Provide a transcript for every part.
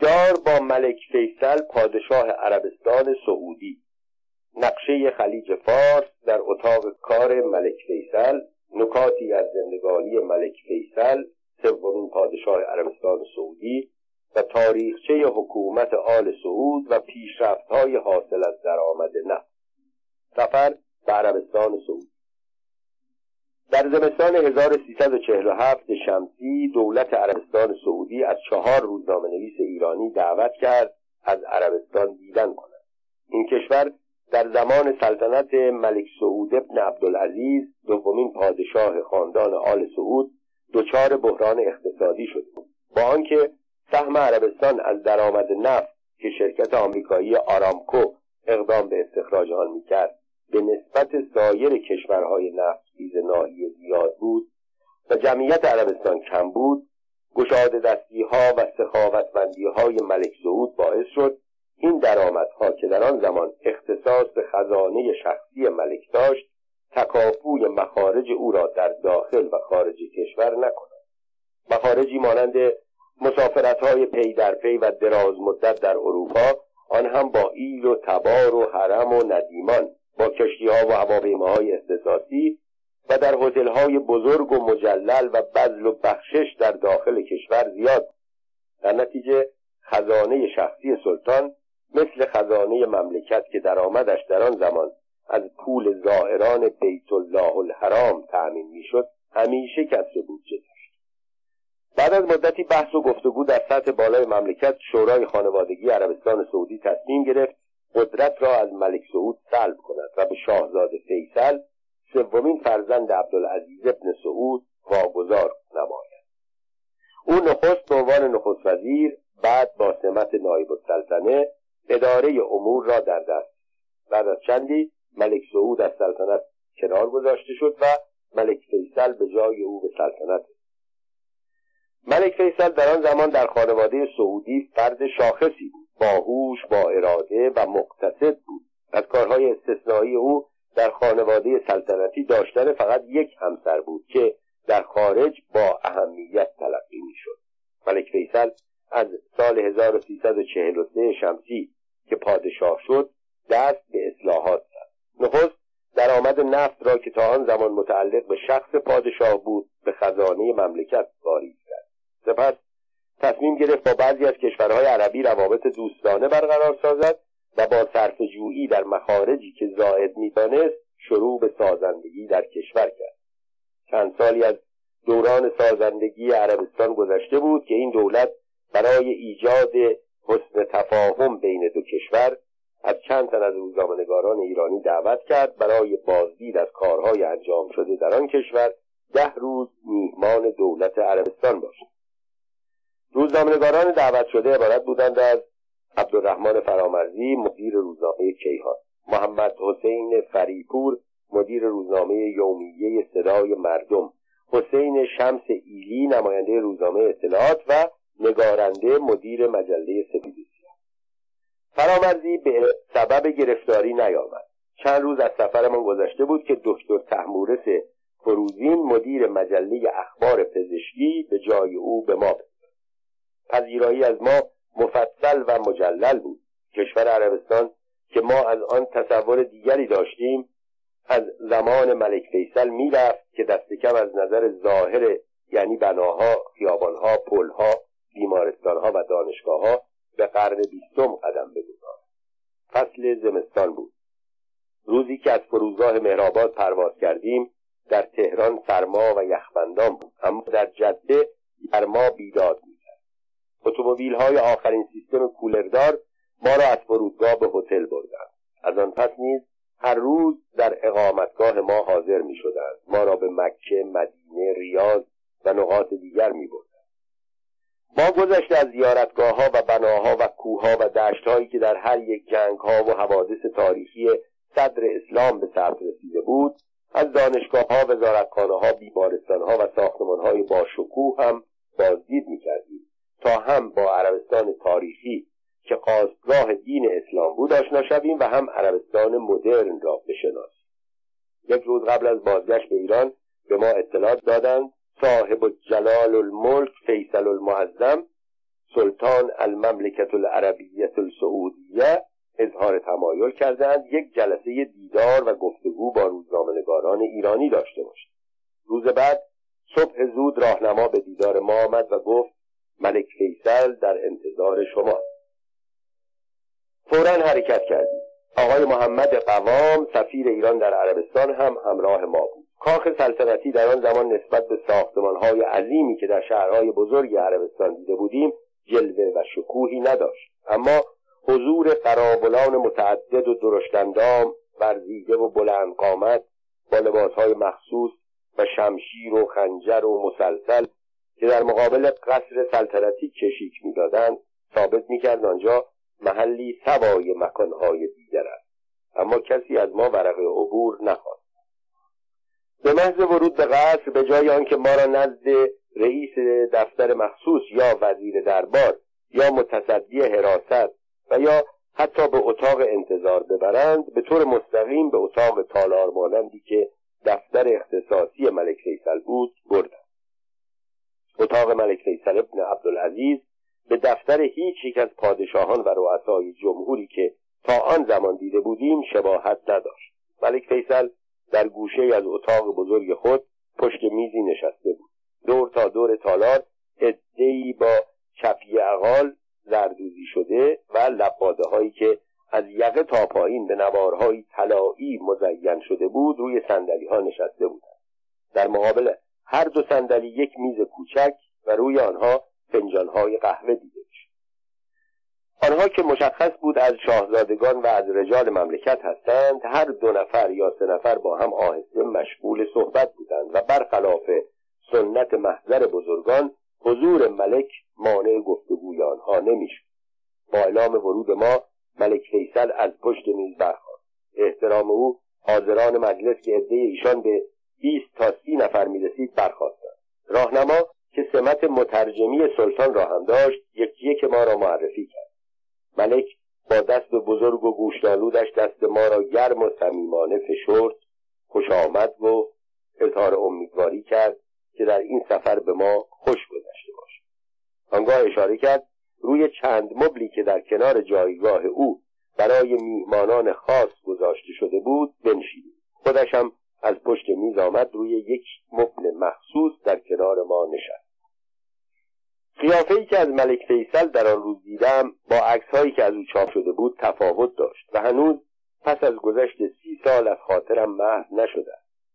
دیدار با ملک فیصل پادشاه عربستان سعودی. نقشه خلیج فارس در اتاق کار ملک فیصل نکاتی از زندگانی ملک فیصل سومین پادشاه عربستان سعودی و تاریخچه حکومت آل سعود و پیشرفت‌های حاصل از درآمد نفت. سفر به عربستان سعودی. در زمستان 1347 شمسی دولت عربستان سعودی از چهار روزنامه نویس ایرانی دعوت کرد از عربستان دیدن کنند. این کشور در زمان سلطنت ملک سعود ابن عبدالعزیز دومین پادشاه خاندان آل سعود دچار بحران اقتصادی شد. با آنکه سهم عربستان از درآمد نفت که شرکت آمریکایی آرامکو اقدام به استخراج آن می‌کرد به نسبت سایر کشورهای نفتخیز ناحیه زیاد بود و جمعیت عربستان کم بود گشاد دستی ها و سخاوتمندی های ملک سعود باعث شد این درآمدها که در آن زمان اختصاص به خزانه شخصی ملک داشت تکافوی مخارج او را در داخل و خارج کشور نکند مخارجی مانند مسافرت های پی در پی و دراز مدت در اروپا آن هم با ایل و تبار و حرم و ندیمان با کشتی ها و هواپیماهای اختصاصی و در هتل های بزرگ و مجلل و بذل و بخشش در داخل کشور زیاد در نتیجه خزانه شخصی سلطان مثل خزانه مملکت که درآمدش در آن زمان از پول زائران بیت الله الحرام تأمین می‌شد همیشه کسر بودجه داشت. بعد از مدتی بحث و گفتگو در سطح بالای مملکت شورای خانوادگی عربستان سعودی تصمیم گرفت قدرت را از ملک سعود سلب کند و به شاهزاده فیصل سومین فرزند عبدالعزیز ابن سعود واگذار نماید. او نخست به عنوان نخست وزیر بعد با سمت نایب السلطنه اداره امور را در دست بعد از چندی ملک سعود از سلطنت کنار گذاشته شد و ملک فیصل به جای او به سلطنت ملک فیصل در آن زمان در خانواده سعودی فرد شاخصی بود. باهوش با اراده و مقتصد بود. از کارهای استثنایی او در خانواده سلطنتی داشتن فقط یک همسر بود که در خارج با اهمیت تلقی می‌شد. ملک فیصل از سال 1343 شمسی که پادشاه شد دست به اصلاحات زد. نخست درآمد نفت را که تا آن زمان متعلق به شخص پادشاه بود به خزانه مملکت واریز کرد. سپس تصمیم گرفت با بعضی از کشورهای عربی روابط دوستانه برقرار سازد و با صرف جویی در مخارجی که زائد می‌دانست شروع به سازندگی در کشور کرد. چند سالی از دوران سازندگی عربستان گذشته بود که این دولت برای ایجاد حسن تفاهم بین دو کشور از چند تن از روزنامهنگاران ایرانی دعوت کرد برای بازدید از کارهای انجام شده در آن کشور ده روز میهمان دولت عربستان باشد. روزنامهنگاران دعوت شده عبارت بودند از عبدالرحمن فرامرزی مدیر روزنامه کیهان. محمد حسین فریپور مدیر روزنامه یومیه صدای مردم. حسین شمس ایلی نماینده روزنامه اطلاعات و نگارنده مدیر مجله سپید فرامرزی به سبب گرفتاری نیامد. چند روز از سفرمان گذشته بود که دکتر تحمورس فروزین مدیر مجله اخبار پزشکی به جای او به ما پذیرایی از ما مفصل و مجلل بود. کشور عربستان که ما از آن تصور دیگری داشتیم از زمان ملک فیصل می‌رفت که دست کم از نظر ظاهر یعنی بناها خیابانها پلها بیمارستانها و دانشگاهها به قرن بیستم قدم بگذارد فصل زمستان بود. روزی که از فرودگاه مهرآباد پرواز کردیم در تهران سرما و یخبندان بود. اما در جده گرما بیداد اتومبیل های آخرین سیستم کولردار ما را از فرودگاه به هتل بردند. از آن پس نیز هر روز در اقامتگاه ما حاضر می شدند ما را به مکه، مدینه، ریاض و نقاط دیگر می ما گذشته از زیارتگاه ها و بناها و کوه و دشت هایی که در هر یک جنگ ها و حوادث تاریخی صدر اسلام به ثبت رسیده بود از دانشگاه ها وزارتخانه ها بیمارستان ها و ساختمان های با شکوه هم بازدید می‌کردیم. تا هم با عربستان تاریخی که قاصدگاه دین اسلام بود آشنا شویم و هم عربستان مدرن را بشناسیم. یک روز قبل از بازگشت به ایران به ما اطلاع دادند صاحب جلال الملک فیصل المعظم سلطان المملکت العربیت السعودیه اظهار تمایل کردند یک جلسه دیدار و گفتگو با روزنامهنگاران ایرانی داشته باشند روز بعد صبح زود راهنما به دیدار ما آمد و گفت ملک فیصل در انتظار شما. فورا حرکت کردیم. آقای محمد قوام سفیر ایران در عربستان هم همراه ما بود. کاخ سلطنتی در آن زمان نسبت به ساختمانهای عظیمی که در شهرهای بزرگ عربستان دیده بودیم جلوه و شکوهی نداشت. اما حضور قرابلان متعدد و درشتندام ورزیده و بلند قامت با لباسهای مخصوص و شمشیر و خنجر و مسلسل که در مقابل قصر سلطنتی کشیک می‌دادند ثابت می‌کرد آنجا محلی سوای مکانهای دیگر است. اما کسی از ما ورقه عبور نخواست. به محض ورود به قصر به جای آنکه ما را نزد رئیس دفتر مخصوص یا وزیر دربار یا متصدی حراست و یا حتی به اتاق انتظار ببرند به طور مستقیم به اتاق تالار مانندی که دفتر اختصاصی ملک فیصل بود بردند. اتاق ملک فیصل ابن عبدالعزیز به دفتر هیچ یک از پادشاهان و رؤسای جمهوری که تا آن زمان دیده بودیم شباهت نداشت. ملک فیصل در گوشه از اتاق بزرگ خود پشت میزی نشسته بود. دور تا دور تالار ادهی با چپی اقال زردوزی شده و لباده هایی که از یقه تا پایین به نوارهای طلایی مزین شده بود روی سندلی ها نشسته بودند. در مقابل هر دو صندلی یک میز کوچک و روی آنها فنجانهای قهوه دیده می‌شد. آنها که مشخص بود از شاهزادگان و از رجال مملکت هستند هر دو نفر یا سه نفر با هم آهسته مشغول صحبت بودند و برخلاف سنت محضر بزرگان حضور ملک مانع گفتگوی آنها نمی‌شد. با اعلام ورود ما ملک فیصل از پشت میز برخواست احترام او حاضران مجلس که عده ایشان به 20 تا سی نفر می‌رسید برخواستند راهنما که سمت مترجمی سلطان را هم داشت یکی یک ما را معرفی کرد. ملک با دست بزرگ و گوشتالودش دست ما را گرم و صمیمانه فشرد خوش آمد گفت اظهار امیدواری کرد که در این سفر به ما خوش گذشته باشد. آنگاه اشاره کرد روی چند مبلی که در کنار جایگاه او برای میهمانان خاص گذاشته شده بود بنشینیم. خودش هم از پشت میز آمد روی یک مبل مخصوص در کنار ما نشست. قیافه ای که از ملک فیصل در آن روز دیدم با عکس هایی که از او چاپ شده بود تفاوت داشت و هنوز پس از گذشت سی سال از خاطرم محو نشده.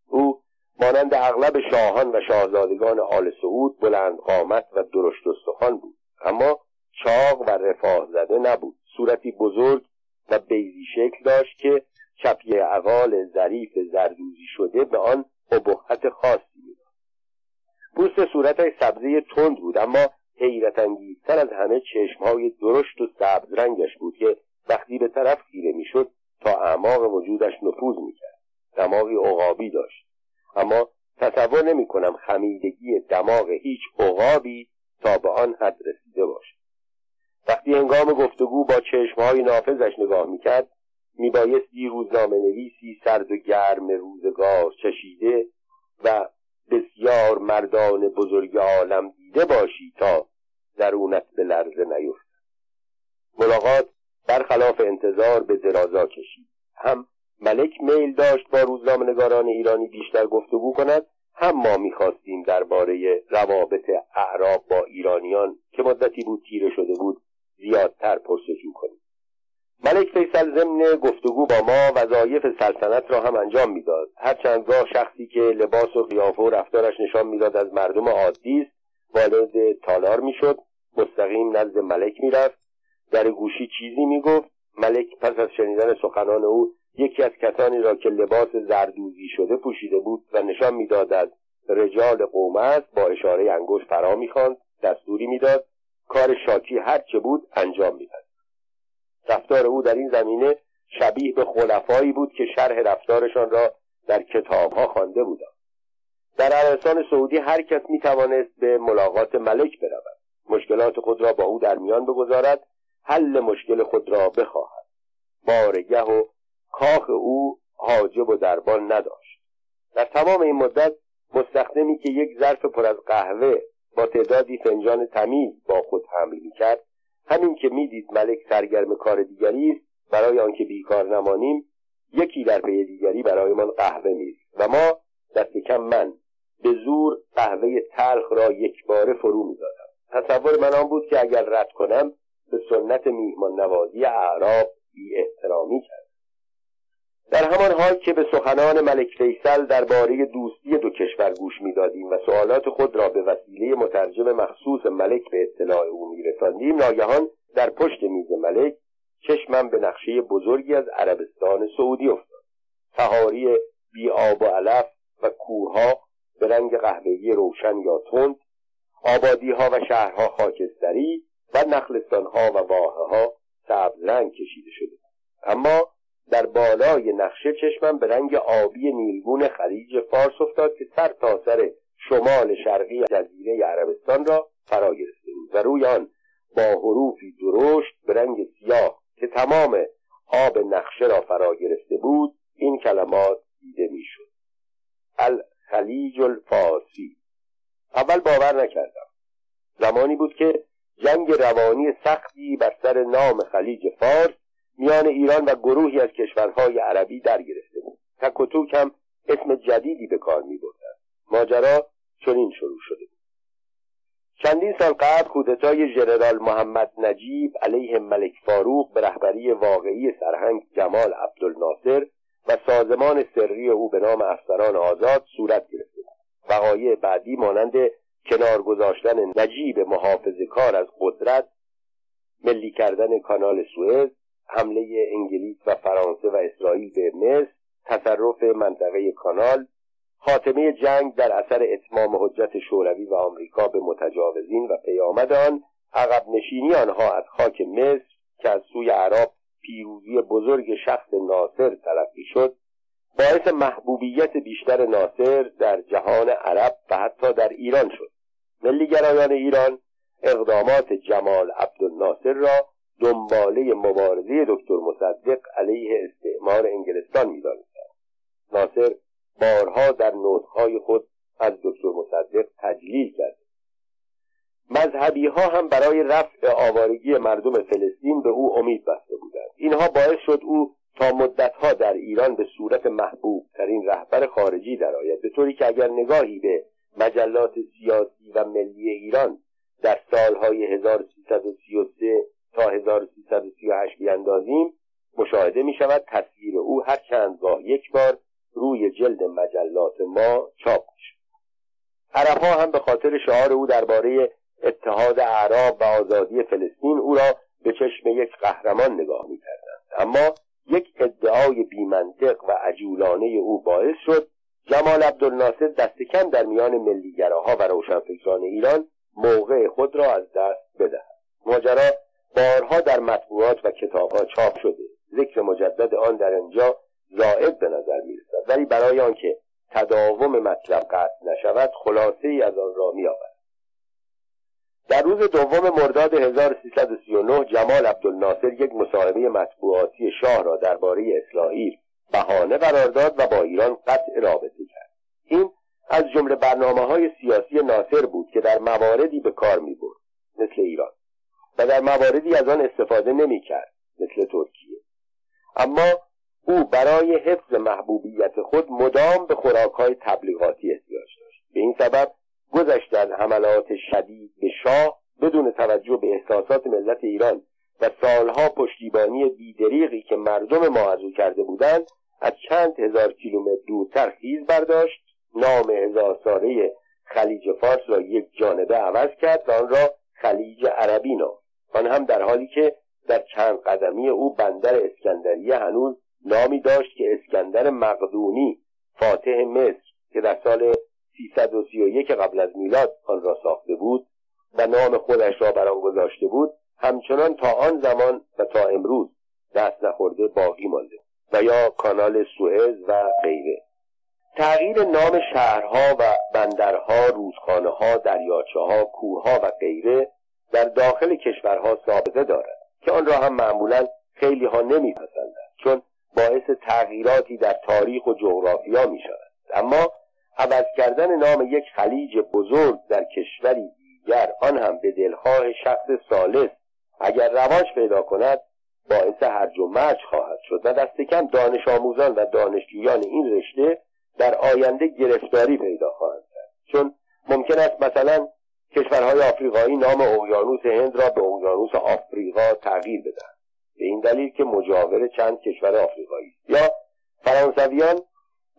او مانند اغلب شاهان و شاهزادگان آل سعود بلند قامت و درشت استخوان بود. اما چاق و رفاه زده نبود. صورتی بزرگ و بیزی شکل داشت که چپی عقال ظریف زردوزی شده به آن ابهت خاصی می‌داد. پوست صورتش سبزه تند بود اما حیرت انگیزتر از همه چشمهای درشت و سبز رنگش بود که وقتی به طرف خیره می‌شد تا اعماق وجودش نفوذ می‌کرد. دماغی عقابی داشت. اما تصور نمی کنم خمیدگی دماغ هیچ عقابی تا به آن حد رسیده باشد. وقتی هنگام گفتگو با چشمهای نافذش نگاه می‌کرد میبایستی روزنامه نویسی سرد و گرم روزگار چشیده و بسیار مردان بزرگ عالم دیده باشی تا درونت به لرزه نیفت ملاقات برخلاف انتظار به درازا کشید. هم ملک میل داشت با روزنامهنگاران ایرانی بیشتر گفتگو کند هم ما می‌خواستیم درباره روابط اعراب با ایرانیان که مدتی بود تیره شده بود زیادتر پرسجو کنیم. ملک فیصل ضمن گفتگو با ما وظایف سلطنت را هم انجام می‌داد. هرچندگاه شخصی که لباس و قیافه و رفتارش نشان می‌داد از مردم عادی است والد تالار می‌شد مستقیم نزد ملک می‌رفت. در گوشی چیزی می‌گفت ملک پس از شنیدن سخنان او یکی از کسانی را که لباس زردوزی شده پوشیده بود و نشان می‌داد از رجال قوم است با اشاره انگشت فرا می‌خواند دستوری می‌داد. کار شاکی هرچه بود انجام می‌داد. رفتار او در این زمینه شبیه به خلفایی بود که شرح رفتارشان را در کتابها خوانده بودم. در عربستان سعودی هر کس می توانست به ملاقات ملک برود. مشکلات خود را با او در میان بگذارد. حل مشکل خود را بخواهد. بارگه و کاخ او حاجب و دربان نداشت. در تمام این مدت مستخدمی که یک ظرف پر از قهوه با تعدادی فنجان تمیز با خود حمل می‌کرد همین که می‌دید ملک سرگرم کار دیگری است برای آنکه بیکار نمانیم یکی در پی دیگری برایمان قهوه میریخت و ما دست کم من به زور قهوه تلخ را یک باره فرو می‌دادم. تصور من آن بود که اگر رد کنم به سنت میهمان نوازی اعراب بی احترامی کرد در همان حال که به سخنان ملک فیصل درباره دوستی دو کشور گوش می‌دادیم و سوالات خود را به وسیله مترجم مخصوص ملک به اطلاع او میرساندیم ناگهان در پشت میز ملک چشمم به نقشه بزرگی از عربستان سعودی افتاد. سهاری بی آب و علف و کوهها به رنگ قهوه‌ای روشن یا تند آبادیها و شهرها خاکستری و نخلستانها و واحه سبز رنگ کشیده شده اما در بالای نقشه چشمم به رنگ آبی نیلگون خلیج فارس افتاد که سر تا سر شمال شرقی جزیره عربستان را فرا گرفته بود و روی آن با حروفی درشت به رنگ سیاه که تمام آب نقشه را فرا گرفته بود این کلمات دیده می‌شد. الخلیج الفارسی. اول باور نکردم. زمانی بود که جنگ روانی سختی بر سر نام خلیج فارس میان ایران و گروهی از کشورهای عربی در گرفته بود. تک و هم اسم جدیدی به کار می بردن. ماجرا چنین شروع شده بود. چندین سال قبل کودتای ژنرال محمد نجیب علیه ملک فاروق به رهبری واقعی سرهنگ جمال عبدالناصر و سازمان سری او به نام افسران آزاد صورت گرفته بود. وقایع بعدی مانند کنار گذاشتن نجیب محافظ کار از قدرت ملی کردن کانال سوئز حمله انگلیس و فرانسه و اسرائیل به مصر تصرف منطقه کانال خاتمه جنگ در اثر اتمام حجت شوروی و آمریکا به متجاوزین و پیامد آن عقب نشینی آنها از خاک مصر که از سوی عرب پیروزی بزرگ شخص ناصر تلقی شد باعث محبوبیت بیشتر ناصر در جهان عرب و حتی در ایران شد. ملیگرایان ایران اقدامات جمال عبدالناصر را دنباله مبارزه دکتر مصدق علیه استعمار انگلستان می‌دانستند. ناصر بارها در نوتهای خود از دکتر مصدق تجلیل کرد. مذهبی ها هم برای رفع آوارگی مردم فلسطین به او امید بسته بودند. اینها باعث شد او تا مدتها در ایران به صورت محبوب ترین رهبر خارجی درآید به طوری که اگر نگاهی به مجلات سیاسی و ملی ایران در سالهای 1333 تا 1338 بیاندازیم مشاهده می شود تصویر او هر چند گاه یک بار روی جلد مجلات ما چاپ میشه عربها هم به خاطر شعار او درباره اتحاد اعراب و آزادی فلسطین او را به چشم یک قهرمان نگاه می‌کردند. اما یک ادعای بیمنطق و عجولانه او باعث شد جمال عبدالناصر دست کم در میان ملیگراها و روشنفکران ایران موقع خود را از دست بدهد. ماجرا بارها در مطبوعات و کتابها چاپ شده. ذکر مجدد آن در اینجا زائد به نظر می‌رسد. ولی برای آنکه تداوم مطلب قطع نشود خلاصه ای از آن را میآورد. در روز دوم مرداد 1339 جمال عبدالناصر یک مصاحبه مطبوعاتی شاه را درباره اسرائیل بهانه قرار داد و با ایران قطع رابطه کرد. این از جمله برنامه های سیاسی ناصر بود که در مواردی به کار می برد مثل ایران. و در مواردی از آن استفاده نمی کرد مثل ترکیه. اما او برای حفظ محبوبیت خود مدام به خوراکهای تبلیغاتی احتیاج داشت. به این سبب گذشت از حملات شدید به شاه بدون توجه به احساسات ملت ایران و سالها پشتیبانی بیدریقی که مردم ما از او کرده بودند از چند هزار کیلومتر دورتر خیز برداشت نام هزار ساله خلیج فارس را یک جانبه عوض کرد و آن را خلیج عربی نام. آن هم در حالی که در چند قدمی او بندر اسکندریه هنوز نامی داشت که اسکندر مقدونی فاتح مصر که در سال 331 قبل از میلاد آن را ساخته بود و نام خودش را بر آن گذاشته بود همچنان تا آن زمان و تا امروز دست نخورده باقی مانده و یا کانال سوئز و غیره. تغییر نام شهرها و بندرها رودخانه ها دریاچه ها کوه و غیره در داخل کشورها سابقه دارد که آن را هم معمولا خیلی ها نمیپسندند چون باعث تغییراتی در تاریخ و جغرافیا می شود اما عوض کردن نام یک خلیج بزرگ در کشوری دیگر آن هم به دلخواه شخص سالس اگر رواج پیدا کند باعث هرج و مرج خواهد شد و دست کم دانش آموزان و دانشجویان این رشته در آینده گرفتاری پیدا خواهند کرد. چون ممکن است مثلا کشورهای آفریقایی نام اقیانوس هند را به اقیانوس آفریقا تغییر بدهند به این دلیل که مجاور چند کشور آفریقایی یا فرانسویان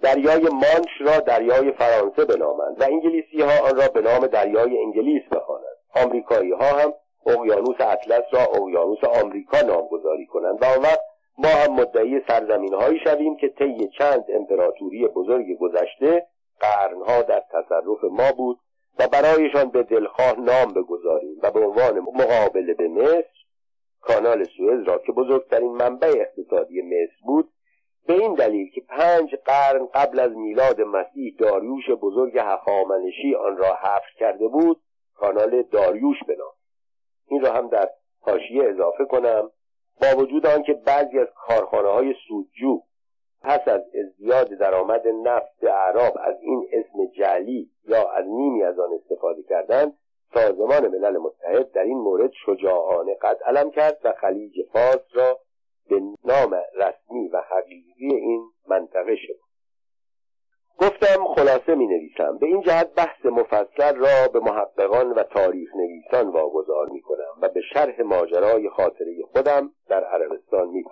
دریای مانش را دریای فرانسه بنامند و انگلیسی ها آن را به نام دریای انگلیس بخوانند. آمریکایی ها هم اقیانوس اطلس را اقیانوس آمریکا نامگذاری کنند و آن وقت ما هم مدعی سرزمین هایی شویم که طی چند امپراتوری بزرگ گذشته قرنها در تصرف ما بود و برایشان به دلخواه نام بگذاریم و به عنوان مقابله به مصر کانال سوئز را که بزرگترین منبع اقتصادی مصر بود به این دلیل که پنج قرن قبل از میلاد مسیح داریوش بزرگ هخامنشی آن را حفر کرده بود کانال داریوش بنام. این را هم در حاشیه اضافه کنم. با وجود آنکه بعضی از کارخانه های سودجو پس از ازدیاد درآمد نفت اعراب از این اسم جعلی یا از نیمی از آن استفاده کردند سازمان ملل متحد در این مورد شجاعانه قد علم کرد و خلیج فارس را به نام رسمی و حقیقی این منطقه شد. گفتم خلاصه می نویسم. به این جهت بحث مفصل را به محققان و تاریخ نویسان واگذار می کنم و به شرح ماجرای خاطره خودم در عربستان می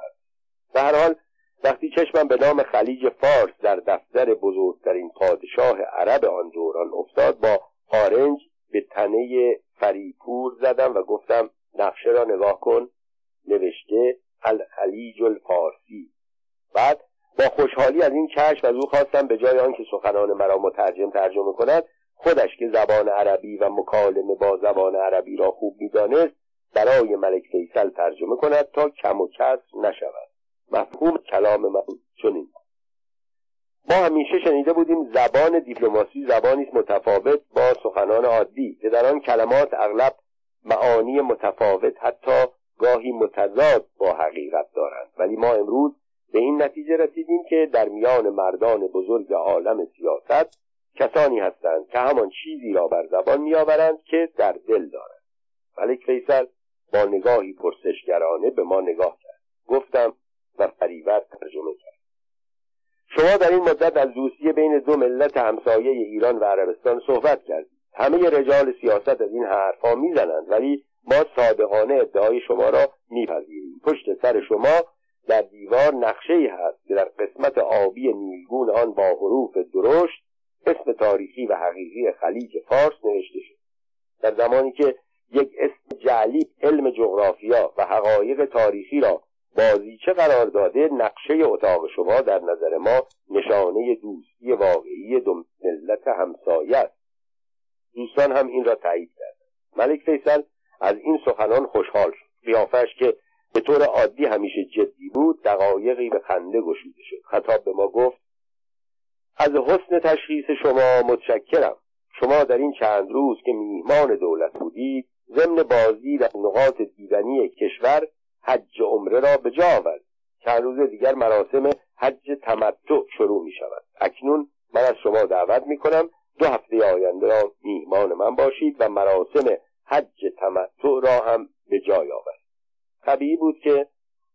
به هر حال وقتی چشمم به نام خلیج فارس در دفتر بزرگترین پادشاه عرب آن دوران افتاد با آرنج به تنه فریپور زدم و گفتم نقشه را نگاه کن نوشته الخلیج الفارسی. بعد با خوشحالی از این کشف از او خواستم به جای آنکه سخنان مرا مترجم ترجمه کند خودش که زبان عربی و مکالمه با زبان عربی را خوب می‌دانست برای ملک فیصل ترجمه کند تا کم و کسر نشود. مفهوم کلام من چنین. ما همیشه شنیده بودیم زبان دیپلماسی زبانی متفاوت با سخنان عادی که در آن کلمات اغلب معانی متفاوت حتی گاهی متضاد با حقیقت دارند. ولی ما امروز به این نتیجه رسیدیم که در میان مردان بزرگ عالم سیاست کسانی هستند که همان چیزی را بر زبان میآورند که در دل دارند. ملک فیصل با نگاهی پرسشگرانه به ما نگاه کرد. گفتم و فریور ترجمه کرد. شما در این مدت از دوستی بین دو ملت همسایه ایران و عربستان صحبت کردید. همه رجال سیاست از این حرفها می‌زنند ولی ما صادقانه ادعای شما را میپذیریم. پشت سر شما در دیوار نقشه ای هست که در قسمت آبی نیلگون آن با حروف درشت اسم تاریخی و حقیقی خلیج فارس نوشته شد. در زمانی که یک اسم جعلی علم جغرافیا و حقایق تاریخی را بازیچه قرار داده نقشه اتاق شما در نظر ما نشانه دوستی واقعی دو ملت همسایه است. دوستان هم این را تایید کرد ملک فیصل از این سخنان خوشحال شد. قیافش که به طور عادی همیشه جدی بود دقایقی به خنده گشوده شد. خطاب به ما گفت از حسن تشخیص شما متشکرم. شما در این چند روز که میهمان دولت بودید ضمن بازی در نقاط دیدنی کشور حج عمره را به جا آورد چند روز دیگر مراسم حج تمتع شروع می شود. اکنون من از شما دعوت می کنم دو هفته آینده را میهمان من باشید و مراسم حج تمتع را هم به جای آورید. طبیعی بود که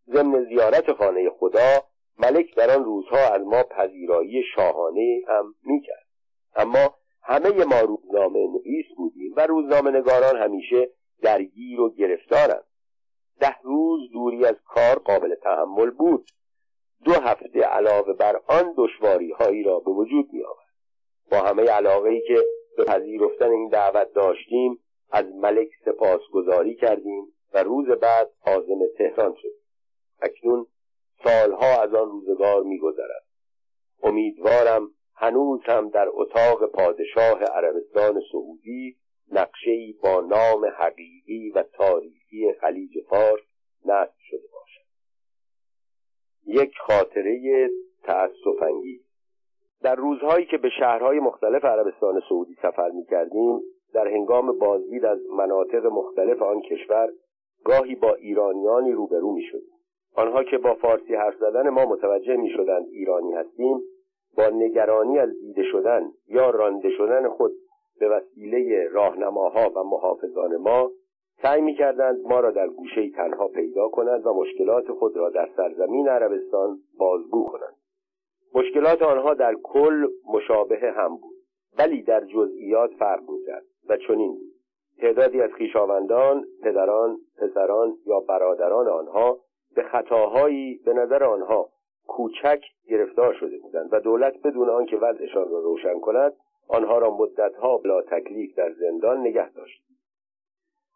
ضمن زیارت خانه خدا ملک در آن روزها از ما پذیرایی شاهانه هم می‌کرد اما همه ما روزنامه نویس بودیم و روزنامه نگاران همیشه درگیر و گرفتارند. ده روز دوری از کار قابل تحمل بود. دو هفته علاوه بر آن دشواری هایی را به وجود می آورد با همه علاقه ای که به پذیرفتن این دعوت داشتیم از ملک سپاسگزاری کردیم و روز بعد عازم تهران شد اکنون سالها از آن روزگار میگذرد. امیدوارم هنوز هم در اتاق پادشاه عربستان سعودی نقشه با نام حقیقی و تاریخی خلیج فارس نصب شده باشد. یک خاطره تأسف در روزهایی که به شهرهای مختلف عربستان سعودی سفر می کردیم در هنگام بازدید از مناطق مختلف آن کشور گاهی با ایرانیانی روبرو می شدیم آنها که با فارسی حرف زدن ما متوجه می شدند ایرانی هستیم با نگرانی از دیده شدن یا رانده شدن خود به وسیله راهنماها و محافظان ما سعی می‌کردند ما را در گوشه تنها پیدا کنند و مشکلات خود را در سرزمین عربستان بازگو کنند. مشکلات آنها در کل مشابه هم بود ولی در جزئیات فرق می‌کرد و چنین بود. تعدادی از خویشاوندان پدران پسران یا برادران آنها به خطاهایی به نظر آنها کوچک گرفتار شده بودند و دولت بدون آنکه وضعشان را روشن کند آنها را مدتها بلا تکلیف در زندان نگه داشت.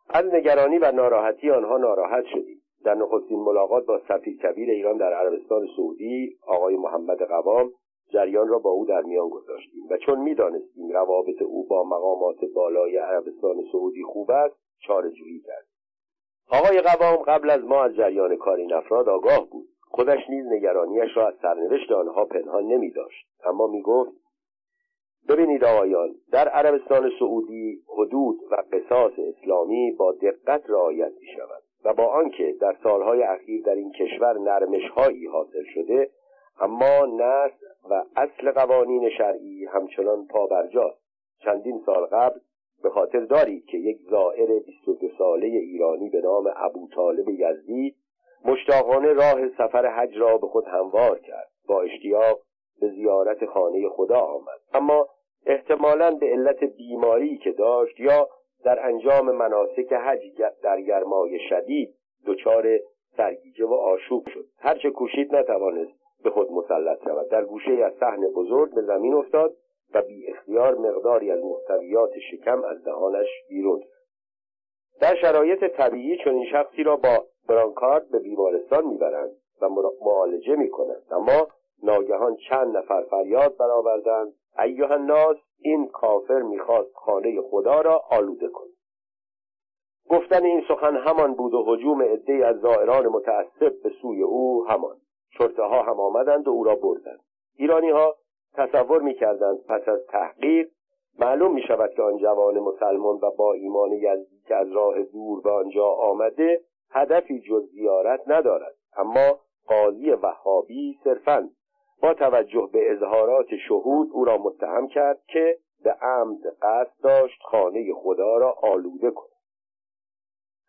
از نگرانی و ناراحتی آنها ناراحت شدیم. در نخستین ملاقات با سفیر کبیر ایران در عربستان سعودی آقای محمد قوام جریان را با او در میان گذاشتیم و چون می‌دانستیم روابط او با مقامات بالای عربستان سعودی خوب است چارهجویی کرد. آقای قوام قبل از ما از جریان کار این افراد آگاه بود. خودش نیز نگرانیش را از سرنوشت آنها پنهان نمی داشت اما می گفت ببینید آقایان در عربستان سعودی حدود و قصاص اسلامی با دقت رعایت می شود و با آنکه در سالهای اخیر در این کشور نرمشهایی حاصل شده اما نسل و اصل قوانین شرعی همچنان پابرجاست. چندین سال قبل به خاطر دارید که یک زائر 22 ساله ایرانی به نام ابو طالب یزدی مشتاقانه راه سفر حج را به خود هموار کرد. با اشتیاق به زیارت خانه خدا آمد. اما احتمالا به علت بیماری که داشت یا در انجام مناسک حج در گرمای شدید دچار سرگیجه و آشوب شد. هرچه کوشید نتوانست به خود مسلط شود. در گوشه از صحن بزرگ به زمین افتاد و بی اختیار مقداری از محتویات شکم از دهانش بیرون در شرایط طبیعی چون این شخصی را با برانکارد به بیمارستان می‌برند و معالجه می‌کنند. اما ناگهان چند نفر فریاد برآوردند. ایها الناس این کافر می‌خواست خانه خدا را آلوده کند گفتن این سخن همان بود و حجوم عدهای از زائران متعصب به سوی او همان. چرته ها هم آمدند و او را بردند. ایرانی ها تصور می‌کردند پس از تحقیق معلوم می شود که آن جوان مسلمان و با ایمان یزدی که از راه دور به آنجا آمده هدفی جز زیارت ندارد. اما قاضی وهابی صرفا با توجه به اظهارات شهود او را متهم کرد که به عمد قصد داشت خانه خدا را آلوده کند.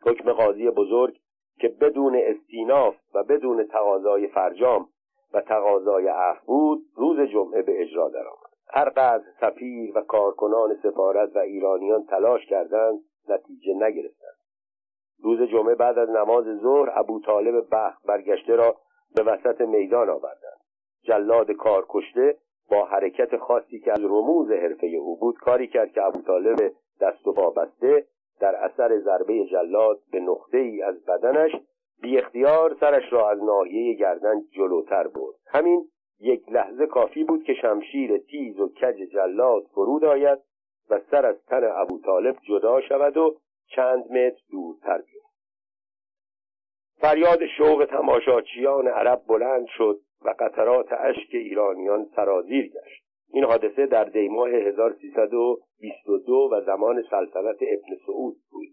حکم قاضی بزرگ که بدون استیناف و بدون تقاضای فرجام و تقاضای عفو بود روز جمعه به اجرا درآمد. هرقدر سفیر و کارکنان سفارت و ایرانیان تلاش کردند نتیجه نگرفتند. روز جمعه بعد از نماز ظهر ابو طالب بخت برگشته را به وسط میدان آوردند. جلاد کار کشته با حرکت خاصی که از رموز حرفه او بود کاری کرد که ابو طالب دست و پا بسته در اثر ضربه جلاد به نقطه ای از بدنش بی اختیار سرش را از ناحیه گردن جلوتر برد. همین یک لحظه کافی بود که شمشیر تیز و کج جلاد فرود آید و سر از تن ابو طالب جدا شود و چند متر دورتر بیاد فریاد شوق تماشاچیان عرب بلند شد. و قطرات اشک ایرانیان سرازیر گشت. این حادثه در دیماه 1322 و زمان سلطنت ابن سعود بود.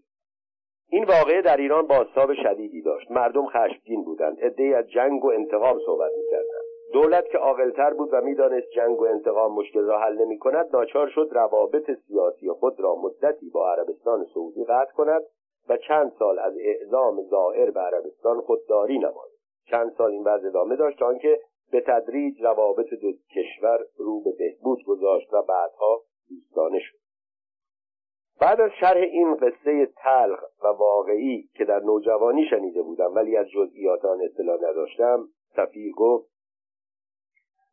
این واقعه در ایران باستاب شدیدی داشت. مردم خشمگین بودند. عدهای از جنگ و انتقام صحبت می‌کردند. دولت که عاقلتر بود و می‌دانست جنگ و انتقام مشکل را حل نمی کند ناچار شد روابط سیاسی خود را مدتی با عربستان سعودی قطع کند و چند سال از اعزام زائر به عربستان خودداری نماید چند سال این وضع ادامه داشت تا آنکه به تدریج روابط دو کشور رو به بهبود گذاشت و بعدها دوستانه شد. بعد از شرح این قصه تلخ و واقعی که در نوجوانی شنیده بودم ولی از جزئیات آن اطلاع نداشتم سفیر گفت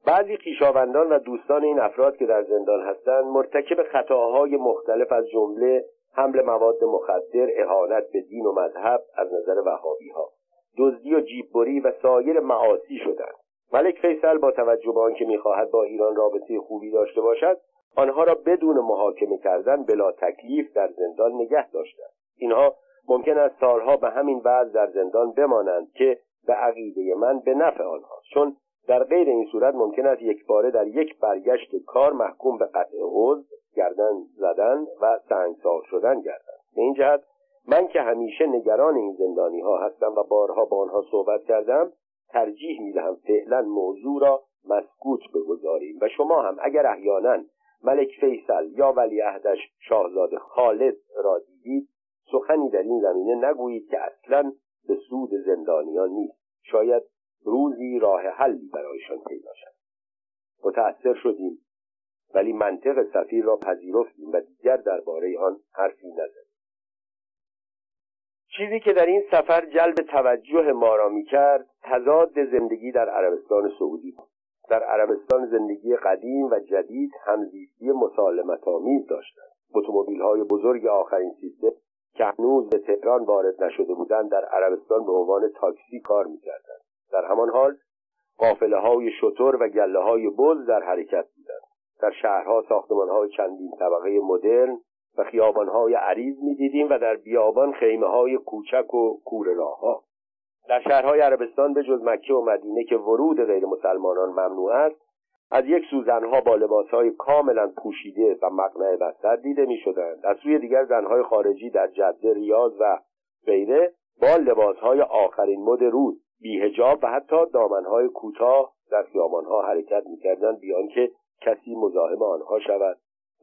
بعضی خویشاوندان و دوستان این افراد که در زندان هستند مرتکب خطاهای مختلف از جمله حمل مواد مخدر اهانت به دین و مذهب از نظر وهابی ها دزدی و جیببری و سایر معاصی شدند. ملک فیصل با توجه به آنکه می‌خواهد با ایران رابطه خوبی داشته باشد آنها را بدون محاکمه کردن بلا تکلیف در زندان نگه داشتند. اینها ممکن است سالها به همین وضع در زندان بمانند که به عقیده من به نفع آنها چون در غیر این صورت ممکن است یک باره در یک برگشت کار محکوم به قطع عضو گردن زدن و سنگسار شدن گردند. به این جهت من که همیشه نگران این زندانی ها هستم و بارها با آنها صحبت کردم ترجیح می دهم فعلا موضوع را مسکوت بگذاریم و شما هم اگر احیانا ملک فیصل یا ولیعهدش شاهزاده خالد را دیدید سخنی در این زمینه نگویید که اصلا به سود زندانیان نیست. شاید روزی راه حلی برایشان پیدا شد متأثر شدیم ولی منطق سفیر را پذیرفتیم و دیگر درباره آن حرفی نزدیم. چیزی که در این سفر جلب توجه ما را می‌کرد تضاد زندگی در عربستان سعودی بود. در عربستان زندگی قدیم و جدید همزیستی مسالمت آمیز داشتند. اتومبیل های بزرگ آخرین سیستم که هنوز به تهران وارد نشده بودند در عربستان به عنوان تاکسی کار می‌کردند. در همان حال قافله های شطور و گله های بز در حرکت بودند. در شهرها ساختمان های چندین طبقه مدرن و خیابان های عریض می‌دیدیم و در بیابان خیمه های کوچک و کور در شهرهای عربستان به جز مکه و مدینه که ورود غیر مسلمانان ممنوع است از یک سو زنها با لباسهای کاملا پوشیده و مقنع بستر دیده می شدند از سوی دیگر زنهای خارجی در جده ریاض و غیره با لباسهای آخرین مد روز بیهجاب و حتی دامنهای کوتاه در خیابانها حرکت می‌کردند بیان که کسی مزاحم آنها شود.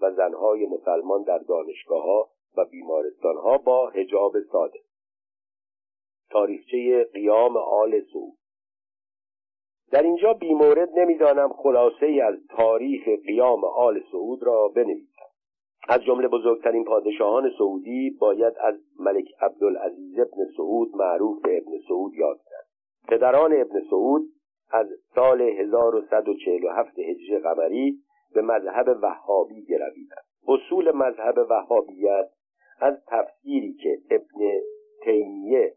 و زنهای مسلمان در دانشگاه و بیمارستانها با هجاب ساده. تاریخچه قیام آل سعود در اینجا بیمورد نمی‌دانم خلاصه ای از تاریخ قیام آل سعود را بنویسم. از جمله بزرگترین پادشاهان سعودی باید از ملک عبدالعزیز ابن سعود معروف به ابن سعود یاد کرد پدران ابن سعود از سال 1147 هجری قمری به مذهب وهابی گرویدند اصول مذهب وهابیت از تفسیری که ابن تیمیه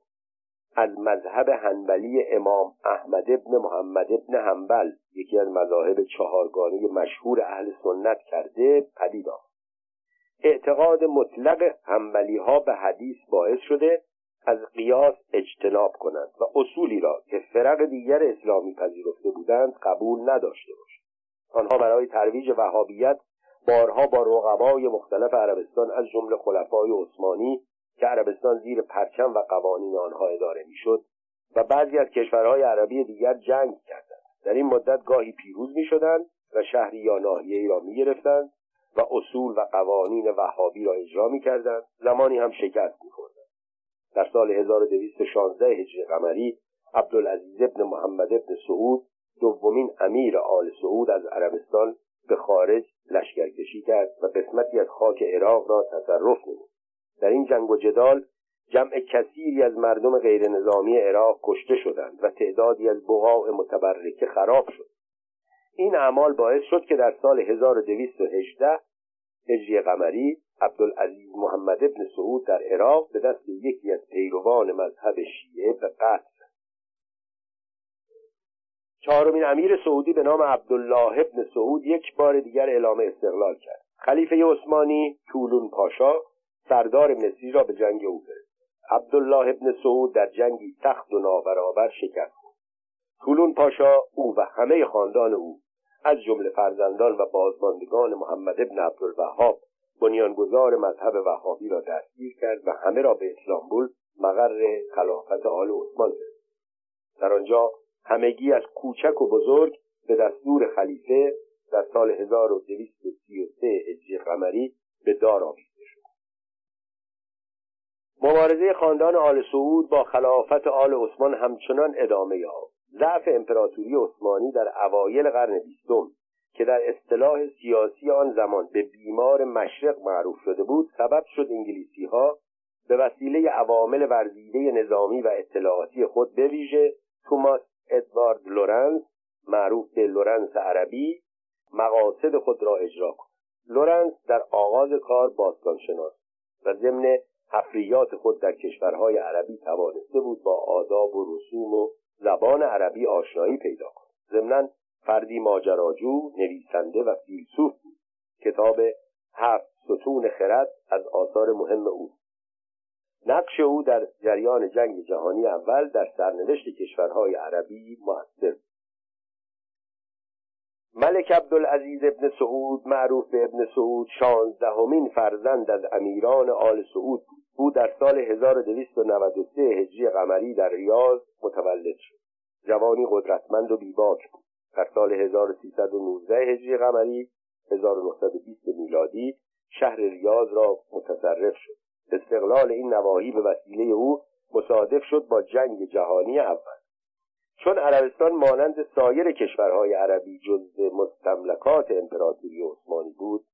از مذهب هنبلی امام احمد ابن محمد ابن حنبل یکی از مذاهب چهارگانه مشهور اهل سنت کرده پدید آمد اعتقاد مطلق هنبلی ها به حدیث باعث شده از قیاس اجتناب کنند و اصولی را که فرق دیگر اسلامی پذیرفته بودند قبول نداشته باشند. آنها برای ترویج وهابیت بارها با رقبای مختلف عربستان از جمله خلفای عثمانی که عربستان زیر پرچم و قوانین آنها اداره می‌شد و بعضی از کشورهای عربی دیگر جنگ کردند. در این مدت گاهی پیروز می‌شدند و شهری یا ناحیهای را می‌گرفتند و اصول و قوانین وهابی را اجرا می‌کردند. زمانی هم شکست میخوردند. در سال 1216 هجری قمری عبدالعزیز ابن محمد ابن سعود دومین امیر آل سعود از عربستان به خارج لشکرکشی کرد و قسمتی از خاک عراق را تصرف نمود. در این جنگ و جدال جمع کثیری از مردم غیر نظامی عراق کشته شدند و تعدادی از بقاع متبرکه خراب شد. این اعمال باعث شد که در سال 1218 هجری قمری عبدالعزیز محمد ابن سعود در عراق به دست یکی از پیروان مذهب شیعه به قتل چهارمین امیر سعودی به نام عبدالله ابن سعود یک بار دیگر اعلام استقلال کرد. خلیفه عثمانی طولون پاشا سردار مصری را به جنگ او فرستاد. عبدالله ابن سعود در جنگی سخت و نابرابر شکست خورد. طولون پاشا او و همه خاندان او از جمله فرزندان و بازماندگان محمد ابن عبدالوهاب بنیانگذار مذهب وهابی را دستگیر کرد و همه را به اسلامبول مقر خلافت آل عثمان فرستاد. در آنجا همگی از کوچک و بزرگ به دستور خلیفه در سال 1233 هجری قمری به دار آویخته شد. مبارزه خاندان آل سعود با خلافت آل عثمان همچنان ادامه یافت. ضعف امپراتوری عثمانی در اوایل قرن بیستم که در اصطلاح سیاسی آن زمان به بیمار مشرق معروف شده بود سبب شد انگلیسی ها به وسیله عوامل ورزیده نظامی و اطلاعاتی خود بویژه توماس ادوارد لورنس معروف به لورنس عربی مقاصد خود را اجرا کند لورنس در آغاز کار باستانشناس و ضمن حفریات خود در کشورهای عربی توانسته بود با آداب و رسوم و زبان عربی آشنایی پیدا کند. ضمنا فردی ماجراجو نویسنده و فیلسوف بود. کتاب هفت ستون خرد از آثار مهم او. نقش او در جریان جنگ جهانی اول در سرنوشت کشورهای عربی موثر ملک عبدالعزیز ابن سعود معروف به ابن سعود شانزدهمین فرزند از امیران آل سعود بود. او در سال 1293 هجری قمری در ریاض متولد شد. جوانی قدرتمند و بیباک بود. در سال 1319 هجری قمری 1920 میلادی شهر ریاض را متصرف شد. استقلال این نواحی به وسیله او مصادف شد با جنگ جهانی اول. چون عربستان مانند سایر کشورهای عربی جزء مستملکات امپراتوری عثمانی بود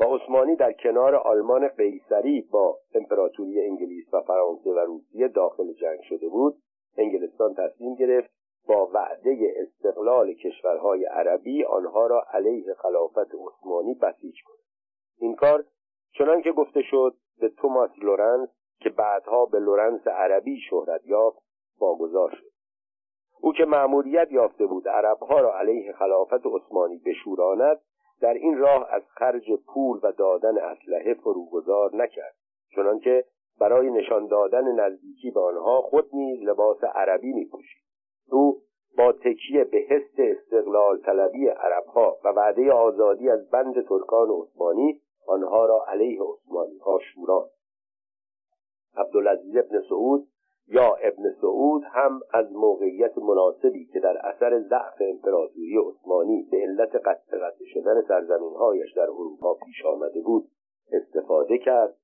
و عثمانی در کنار آلمان قیصری با امپراتوری انگلیس و فرانسه و روسیه داخل جنگ شده بود انگلستان تصمیم گرفت با وعده استقلال کشورهای عربی آنها را علیه خلافت عثمانی بسیج کند. این کار چنان که گفته شد به توماس لورنس که بعدها به لورنس عربی شهرت یافت واگذار شد. او که مأموریت یافته بود عربها را علیه خلافت عثمانی بشوراند در این راه از خرج پول و دادن اسلحه فروگذار نکرد. چنانکه برای نشان دادن نزدیکی به آنها خود نیز لباس عربی میپوشید. او با تکیه به حس استقلال طلبی عربها و وعده آزادی از بند ترکان عثمانی آنها را علیه عثمانی ها شوراند عبدالعزیز ابن سعود یا ابن سعود هم از موقعیت مناسبی که در اثر ضعف امپراتوری عثمانی به علت قطع قطع شدن سرزمینهایش در اروپا پیش آمده بود استفاده کرد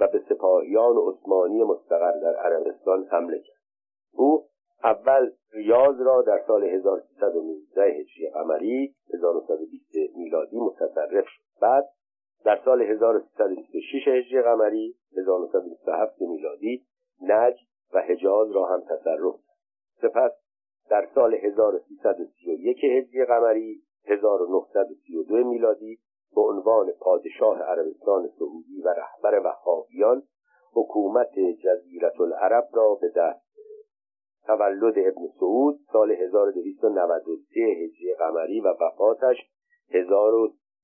و به سپاهیان عثمانی مستقر در عربستان حمله کرد. او اول ریاض را در سال 1319 هجری قمری 1920 میلادی متصرف شد. بعد در سال 1326 هجری قمری 1927 میلادی نجد و حجاز را هم تصرف سپس در سال 1331 هجری قمری 1932 میلادی به عنوان پادشاه عربستان سعودی و رهبر وهابیان حکومت جزیرت العرب را به دست تولد ابن سعود سال 1293 هجری قمری و وفاتش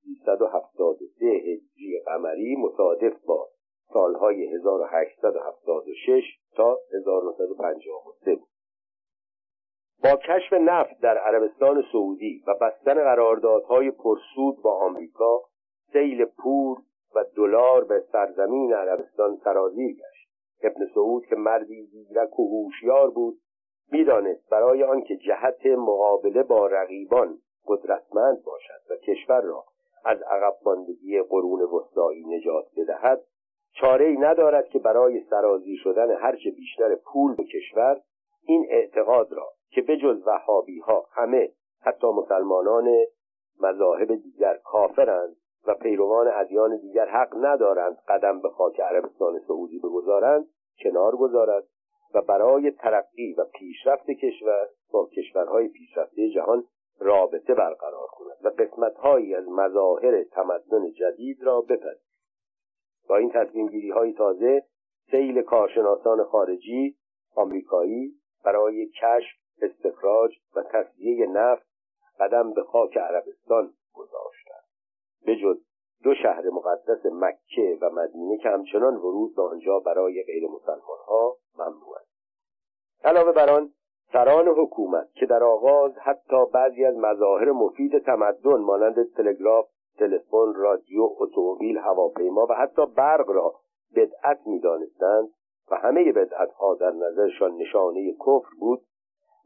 1373 هجری قمری مصادف با سالهای 1876 تا 1953 بود. با کشف نفت در عربستان سعودی و بستن قراردادهای پرسود با آمریکا سیل پور و دلار به سرزمین عربستان سرازیر گشت. ابن سعود که مردی زیرک و هوشیار بود می‌دانست برای آنکه جهت مقابله با رقیبان قدرتمند باشد و کشور را از عقب ماندگی قرون وسطایی نجات بدهد چاره ای ندارد که برای سرازی شدن هرچه بیشتر پول به کشور این اعتقاد را که به جز وحابی ها همه حتی مسلمانان مذاهب دیگر کافرند و پیروان ادیان دیگر حق ندارند قدم به خاک عربستان سعودی بگذارند کنار گذارد و برای ترقی و پیشرفت کشور با کشورهای پیشرفته جهان رابطه برقرار کند و قسمتهایی از مظاهر تمدن جدید را بپذیرد با این تصمیم های تازه سیل کارشناسان خارجی آمریکایی برای کشف استخراج و تصدیه نفت قدم به خاک عربستان گذاشتند. به جز دو شهر مقدس مکه و مدینه که همچنان ورود به آنجا برای غیر مسلمان ها ممنوع است. علاوه بر آن سران حکومت که در آغاز حتی بعضی از مظاهر مفید تمدن مانند تلگراف تلفن رادیو اتومبیل هواپیما و حتی برق را بدعت می‌دانستند و همه بدعت ها در نظرشان نشانه کفر بود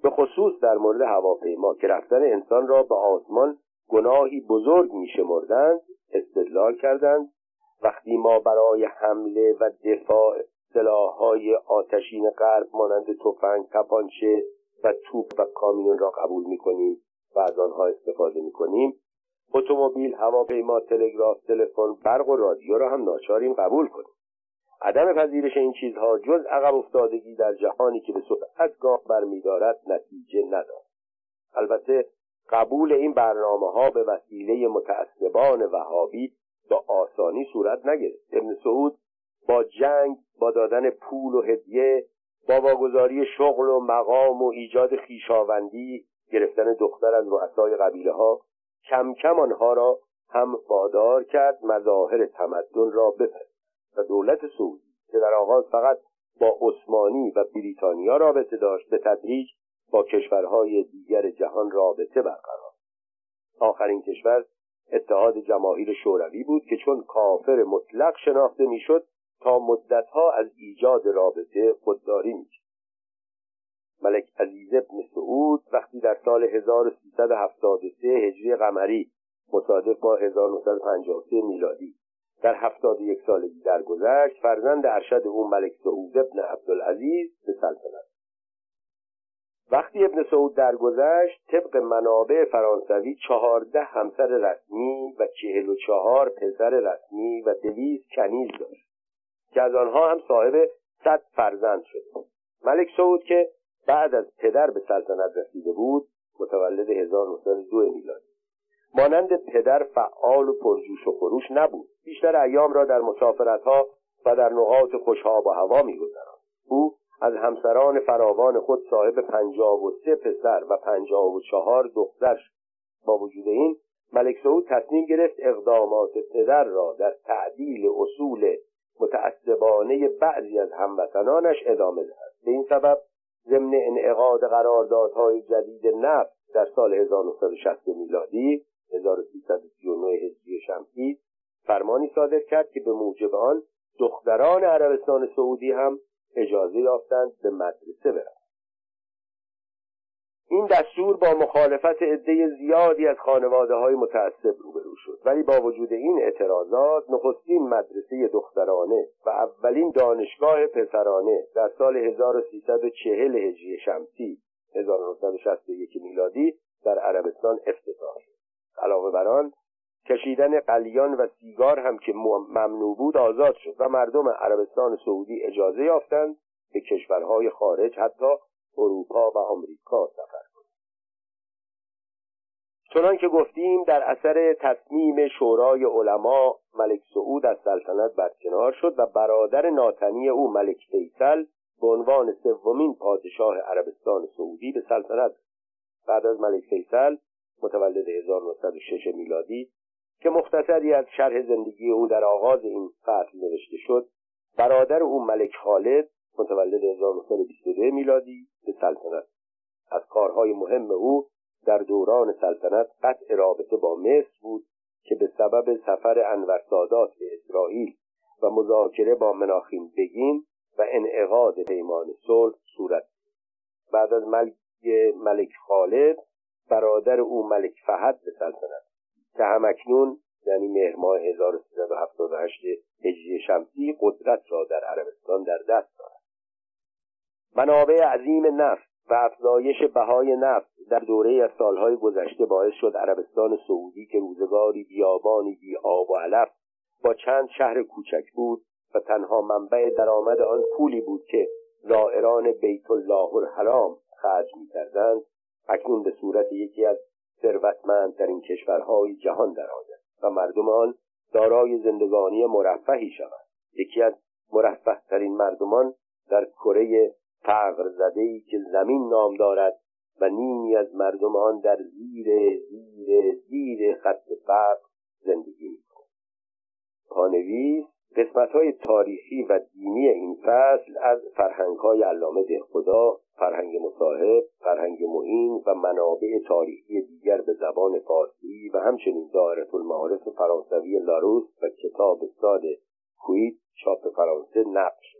به خصوص در مورد هواپیما که رفتن انسان را به آسمان گناهی بزرگ میشمردند استدلال کردند. وقتی ما برای حمله و دفاع سلاحهای آتشین غرب مانند تفنگ تپانچه و توپ و کامیون را قبول می‌کنیم و از آنها استفاده می‌کنیم. اتومبیل هواپیما تلگراف تلفن برق و رادیو را هم ناچاریم قبول کنیم. عدم پذیرش این چیزها جز عقب افتادگی در جهانی که به سرعت گام برمیدارد نتیجه ندارد. البته قبول این برنامه ها به وسیله متعصبان وهابی با آسانی صورت نگرفت. ابن سعود با جنگ با دادن پول و هدیه با واگذاری شغل و مقام و ایجاد خیشاوندی گرفتن دختر از رؤسای قبیله ها کم کم آنها را هم وادار کرد مظاهر تمدن را بپذیرد و دولت سعودی که در آغاز فقط با عثمانی و بریتانیا رابطه داشت به تدریج با کشورهای دیگر جهان رابطه برقرار. آخرین کشور اتحاد جماهیر شوروی بود که چون کافر مطلق شناخته می‌شد تا مدتها از ایجاد رابطه خودداری می‌کرد. ملک عزیز ابن سعود وقتی در سال 1373 هجری قمری مصادف با 1953 میلادی در 71 سالگی درگذشت فرزند ارشد او ملک سعود ابن عبدالعزیز به سلطنت. وقتی ابن سعود درگذشت طبق منابع فرانسوی چهارده همسر رسمی و چهل و چهار پسر رسمی و دویست کنیز داشت. که از آنها هم صاحب صد فرزند شد. ملک سعود که بعد از پدر به سلطنت رسیده بود متولد 1902 میلادی. مانند پدر فعال و پرجوش و خروش نبود. بیشتر ایام را در مسافرتها و در نقاط خوشها و هوا میگذراند. او از همسران فراوان خود صاحب پنجاب و سه پسر و پنجاب و چهار دختر با وجود این ملک سعود تصمیم گرفت اقدامات پدر را در تعدیل اصول متعصبانه بعضی از هموطنانش ادامه دهد. به این سبب ضمن انعقاد قراردادهای جدید نفت در سال 1960 میلادی 1339 هجری شمسی فرمانی صادر کرد که به موجب آن دختران عربستان سعودی هم اجازه یافتند به مدرسه بروند این دستور با مخالفت عده زیادی از خانواده های متعصب شد ولی با وجود این اعتراضات نخستین مدرسه دخترانه و اولین دانشگاه پسرانه در سال 1340 هجری شمسی 1961 میلادی در عربستان افتتاح شد. علاوه بر آن کشیدن قلیان و سیگار هم که ممنوع بود آزاد شد و مردم عربستان سعودی اجازه یافتند به کشورهای خارج حتی اروپا و آمریکا سفر چنان که گفتیم در اثر تصمیم شورای علما ملک سعود از سلطنت برکنار شد و برادر ناتنی او ملک فیصل به عنوان سومین پادشاه عربستان سعودی به سلطنت بعد از ملک فیصل متولد 1906 میلادی که مختصری از شرح زندگی او در آغاز این فصل نوشته شد برادر او ملک خالد متولد 1922 میلادی به سلطنت. از کارهای مهم او در دوران سلطنت قطع رابطه با مصر بود که به سبب سفر انور سادات به اسرائیل و مذاکره با مناخیم بگین و انعقاد پیمان صلح صورت بعد از ملک ملک خالد برادر او ملک فهد به سلطنت. که همکنون یعنی مهر ماه 1378 هجری شمسی قدرت را در عربستان در دست دارد. منابع عظیم نفت و افزایش بهای نفت در دوره از سالهای گذشته باعث شد عربستان سعودی که روزگاری بیابانی بی آب و علف با چند شهر کوچک بود و تنها منبع درآمد آن پولی بود که زائران بیت الله الحرام خرج می‌کردند اکنون به صورت یکی از ثروتمندترین کشورهای جهان درآید و مردم آن دارای زندگانی مرفهی شوند. یکی از مرفه ترین مردمان در کره فقر زده که زمین نام دارد و نیمی از مردم آن در زیر زیر زیر خط فقر زندگی می‌کنند پانویس قسمت های تاریخی و دینی این فصل از فرهنگ های علامه دهخدا فرهنگ مصاحب فرهنگ معین و منابع تاریخی دیگر به زبان فارسی و همچنین دائره المعارف فرانسوی لاروس و کتاب سال کویت چاپ فرانسه نقش